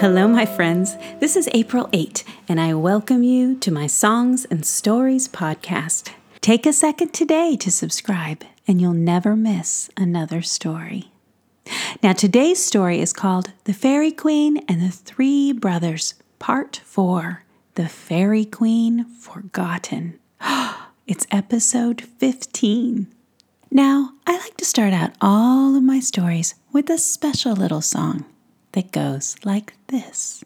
Hello, my friends. This is April 8, and I welcome you to my Songs and Stories podcast. Take a second today to subscribe, and you'll never miss another story. Now, today's story is called The Fairy Queen and the Three Brothers, Part 4 The Fairy Queen Forgotten. It's episode 15. Now, I like to start out all of my stories with a special little song that goes like this.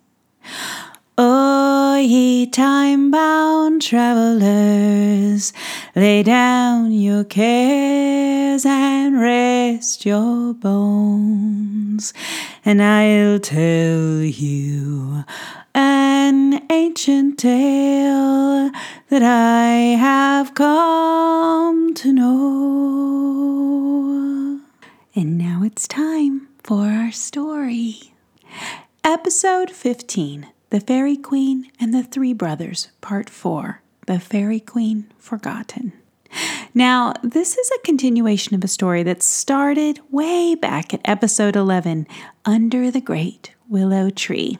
Oh, ye time bound travelers, lay down your cares and rest your bones, and I'll tell you an ancient tale that I have come to know. And now it's time for our story. Episode 15 The Fairy Queen and the Three Brothers, Part 4 The Fairy Queen Forgotten. Now, this is a continuation of a story that started way back at episode 11 Under the Great Willow Tree.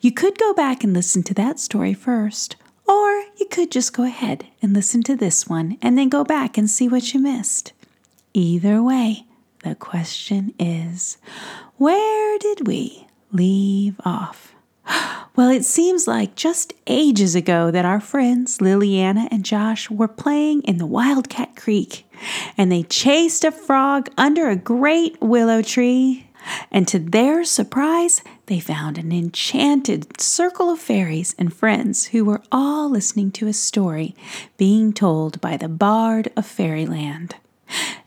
You could go back and listen to that story first, or you could just go ahead and listen to this one and then go back and see what you missed. Either way, the question is where did we leave off? Well, it seems like just ages ago that our friends Liliana and Josh were playing in the Wildcat Creek and they chased a frog under a great willow tree. And to their surprise, they found an enchanted circle of fairies and friends who were all listening to a story being told by the Bard of Fairyland.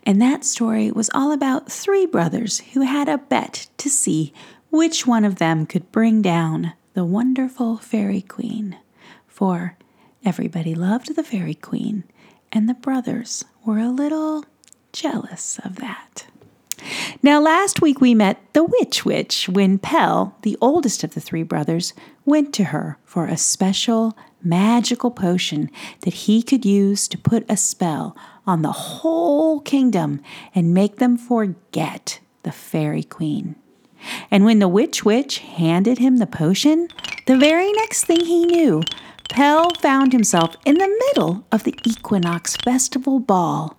And that story was all about three brothers who had a bet to see which one of them could bring down the wonderful Fairy Queen. For everybody loved the Fairy Queen, and the brothers were a little jealous of that. Now, last week we met the Witch Witch when Pell, the oldest of the three brothers, went to her for a special magical potion that he could use to put a spell on the whole kingdom and make them forget the Fairy Queen. And when the Witch Witch handed him the potion, the very next thing he knew, Pell found himself in the middle of the Equinox Festival Ball,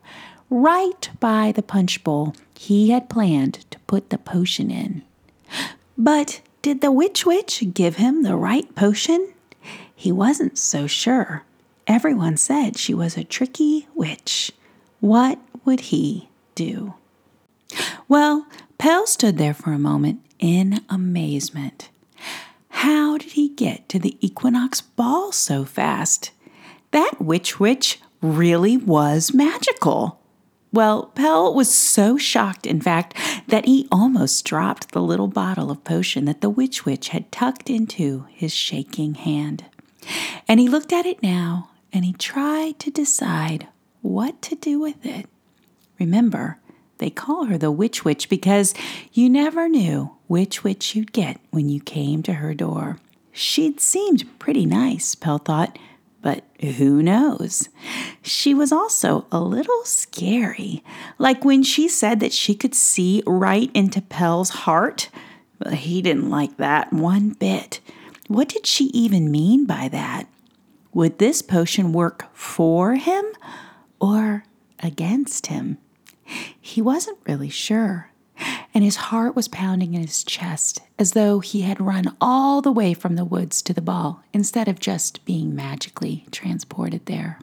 right by the punch bowl he had planned to put the potion in. But did the Witch Witch give him the right potion? He wasn't so sure. Everyone said she was a tricky witch. What would he do? Well, Pell stood there for a moment in amazement. How did he get to the equinox ball so fast? That witch witch really was magical. Well, Pell was so shocked, in fact, that he almost dropped the little bottle of potion that the witch witch had tucked into his shaking hand. And he looked at it now and he tried to decide what to do with it. Remember, they call her the Witch Witch because you never knew which witch you'd get when you came to her door. She'd seemed pretty nice, Pell thought, but who knows? She was also a little scary, like when she said that she could see right into Pell's heart. He didn't like that one bit. What did she even mean by that? Would this potion work for him or against him? He wasn't really sure, and his heart was pounding in his chest as though he had run all the way from the woods to the ball instead of just being magically transported there.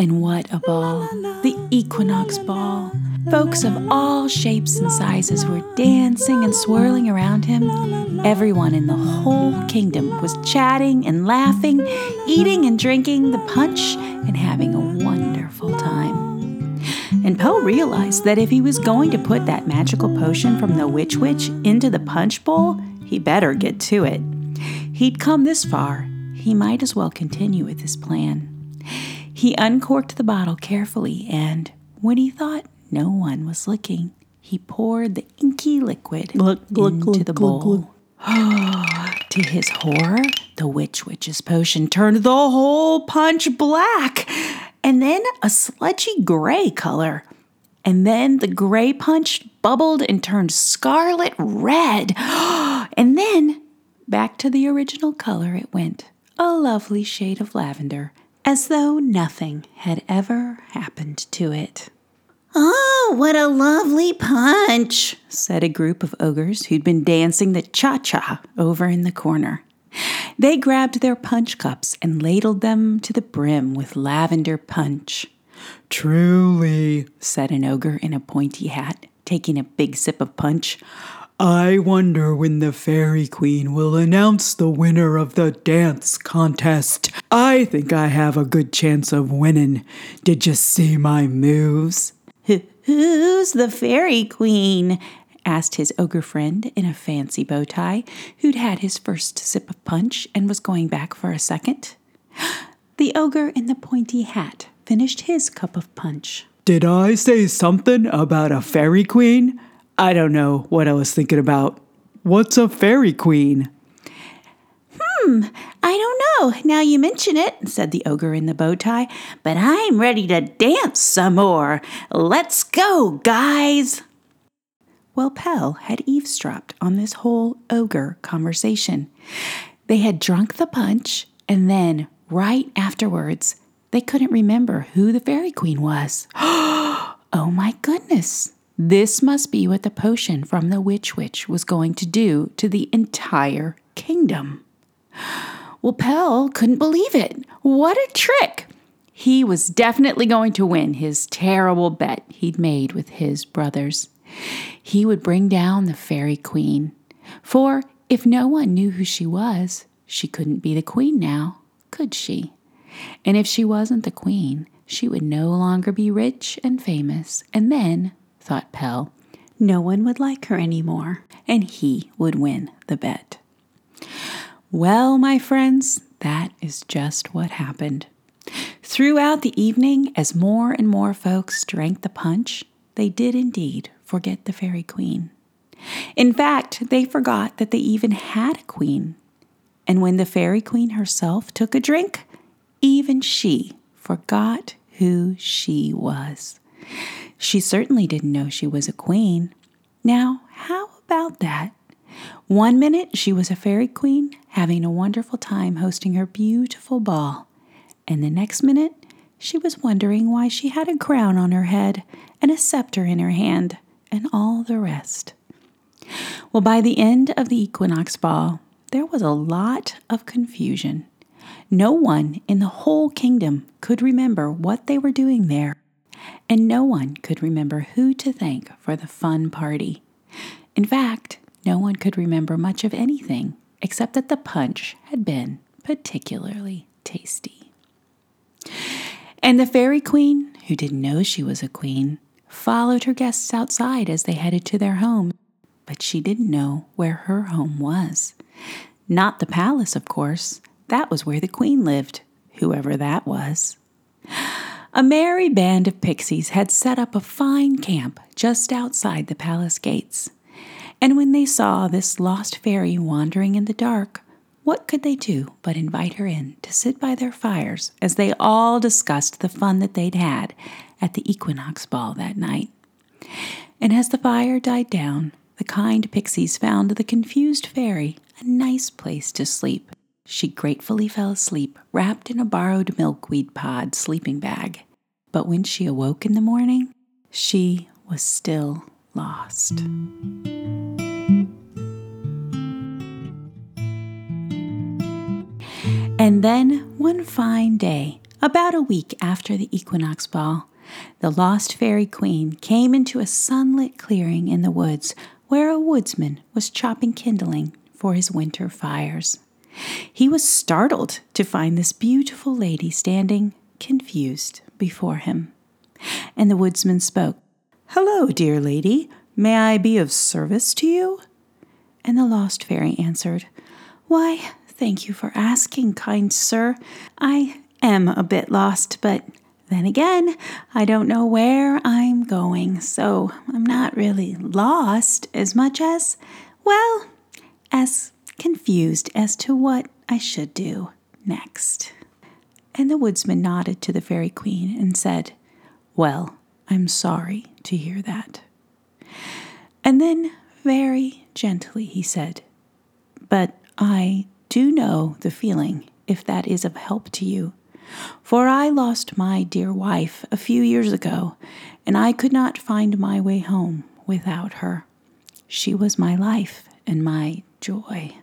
And what a ball! The Equinox Ball. Folks of all shapes and sizes were dancing and swirling around him. Everyone in the whole kingdom was chatting and laughing, eating and drinking the punch, and having a wonderful time. And Pell realized that if he was going to put that magical potion from the Witch Witch into the punch bowl, he better get to it. He'd come this far, he might as well continue with his plan. He uncorked the bottle carefully, and when he thought no one was looking, he poured the inky liquid into the bowl. to his horror, the Witch Witch's potion turned the whole punch black, and then a sludgy gray color. And then the gray punch bubbled and turned scarlet red. And then back to the original color it went, a lovely shade of lavender, as though nothing had ever happened to it. Oh, what a lovely punch, said a group of ogres who'd been dancing the cha cha over in the corner. They grabbed their punch cups and ladled them to the brim with lavender punch. Truly, said an ogre in a pointy hat, taking a big sip of punch. I wonder when the Fairy Queen will announce the winner of the dance contest. I think I have a good chance of winning. Did you see my moves? Who's the Fairy Queen? asked his ogre friend in a fancy bow tie, who'd had his first sip of punch and was going back for a second. The ogre in the pointy hat finished his cup of punch. Did I say something about a fairy queen? I don't know what I was thinking about. What's a fairy queen? Hmm, I don't know. Now you mention it, said the ogre in the bow tie, but I'm ready to dance some more. Let's go, guys. Well, Pell had eavesdropped on this whole ogre conversation. They had drunk the punch, and then, right afterwards, they couldn't remember who the Fairy Queen was. oh my goodness! This must be what the potion from the Witch Witch was going to do to the entire kingdom. Well, Pell couldn't believe it. What a trick! He was definitely going to win his terrible bet he'd made with his brothers. He would bring down the Fairy Queen. For if no one knew who she was, she couldn't be the queen now, could she? And if she wasn't the queen, she would no longer be rich and famous. And then, thought Pell, no one would like her any more, and he would win the bet. Well, my friends, that is just what happened. Throughout the evening, as more and more folks drank the punch, they did indeed forget the Fairy Queen. In fact, they forgot that they even had a queen. And when the Fairy Queen herself took a drink, even she forgot who she was. She certainly didn't know she was a queen. Now, how about that? One minute she was a fairy queen, having a wonderful time hosting her beautiful ball, and the next minute she was wondering why she had a crown on her head and a scepter in her hand, and all the rest. Well, by the end of the equinox ball, there was a lot of confusion. No one in the whole kingdom could remember what they were doing there, and no one could remember who to thank for the fun party. In fact, no one could remember much of anything except that the punch had been particularly tasty. And the Fairy Queen, who didn't know she was a queen, followed her guests outside as they headed to their home, but she didn't know where her home was. Not the palace, of course, that was where the queen lived, whoever that was. A merry band of pixies had set up a fine camp just outside the palace gates. And when they saw this lost fairy wandering in the dark, what could they do but invite her in to sit by their fires as they all discussed the fun that they'd had at the equinox ball that night? And as the fire died down, the kind pixies found the confused fairy a nice place to sleep she gratefully fell asleep, wrapped in a borrowed milkweed pod sleeping bag. But when she awoke in the morning, she was still lost. And then, one fine day, about a week after the equinox ball, the lost fairy queen came into a sunlit clearing in the woods where a woodsman was chopping kindling for his winter fires. He was startled to find this beautiful lady standing, confused, before him. And the woodsman spoke, Hello, dear lady. May I be of service to you? And the lost fairy answered, Why, thank you for asking, kind sir. I am a bit lost, but then again, I don't know where I'm going, so I'm not really lost as much as, well, as confused as to what I should do next. And the woodsman nodded to the fairy queen and said, Well, I'm sorry to hear that. And then, very gently, he said, but I do know the feeling if that is of help to you. For I lost my dear wife a few years ago, and I could not find my way home without her. She was my life and my joy.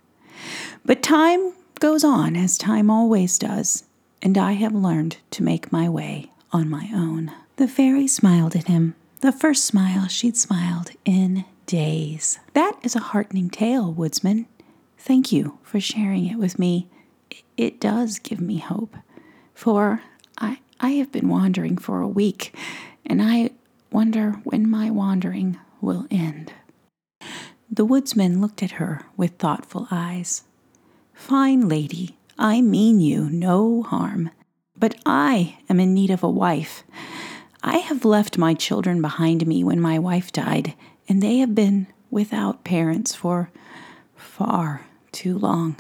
But time goes on as time always does, and I have learned to make my way on my own. The fairy smiled at him, the first smile she'd smiled in days. That is a heartening tale, woodsman. Thank you for sharing it with me. It does give me hope. For I, I have been wandering for a week, and I wonder when my wandering will end. The woodsman looked at her with thoughtful eyes. Fine lady, I mean you no harm, but I am in need of a wife. I have left my children behind me when my wife died, and they have been without parents for far too long.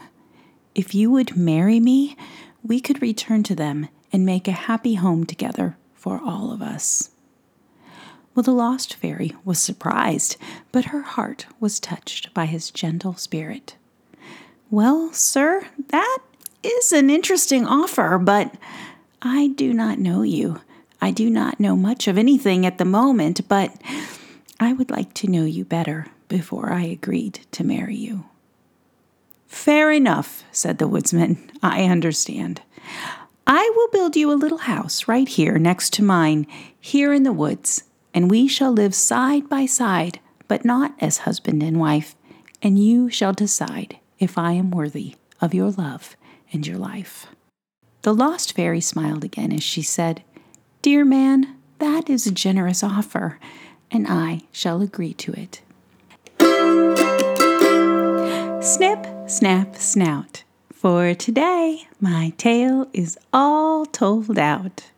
If you would marry me, we could return to them and make a happy home together for all of us. Well, the lost fairy was surprised, but her heart was touched by his gentle spirit. Well, sir, that is an interesting offer, but I do not know you. I do not know much of anything at the moment, but I would like to know you better before I agreed to marry you. Fair enough, said the woodsman. I understand. I will build you a little house right here next to mine, here in the woods, and we shall live side by side, but not as husband and wife, and you shall decide if I am worthy of your love and your life. The lost fairy smiled again as she said, Dear man, that is a generous offer, and I shall agree to it. Snip, snap, snout. For today, my tale is all told out.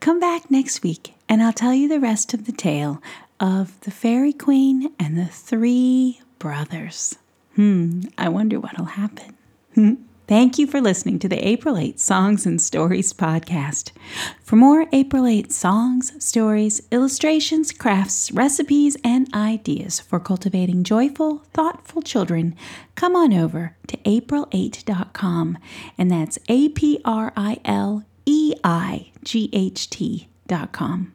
Come back next week, and I'll tell you the rest of the tale of the Fairy Queen and the three brothers. Hmm, I wonder what'll happen. Thank you for listening to the April 8 Songs and Stories podcast. For more April 8 songs, stories, illustrations, crafts, recipes, and ideas for cultivating joyful, thoughtful children, come on over to april8.com, and that's A P R I L E I G H T.com.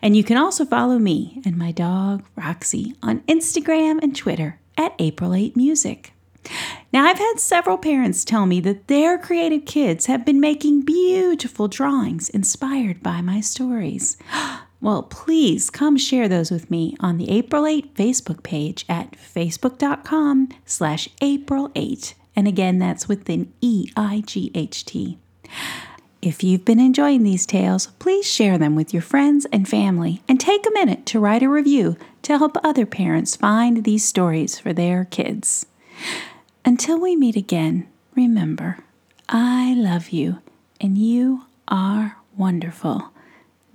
And you can also follow me and my dog, Roxy, on Instagram and Twitter at April 8 Music. Now, I've had several parents tell me that their creative kids have been making beautiful drawings inspired by my stories. Well, please come share those with me on the April 8 Facebook page at facebook.com slash April 8. And again, that's with an E-I-G-H-T. If you've been enjoying these tales, please share them with your friends and family and take a minute to write a review to help other parents find these stories for their kids. Until we meet again, remember, I love you and you are wonderful,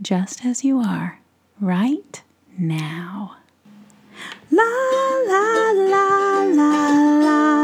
just as you are right now. La la la la la.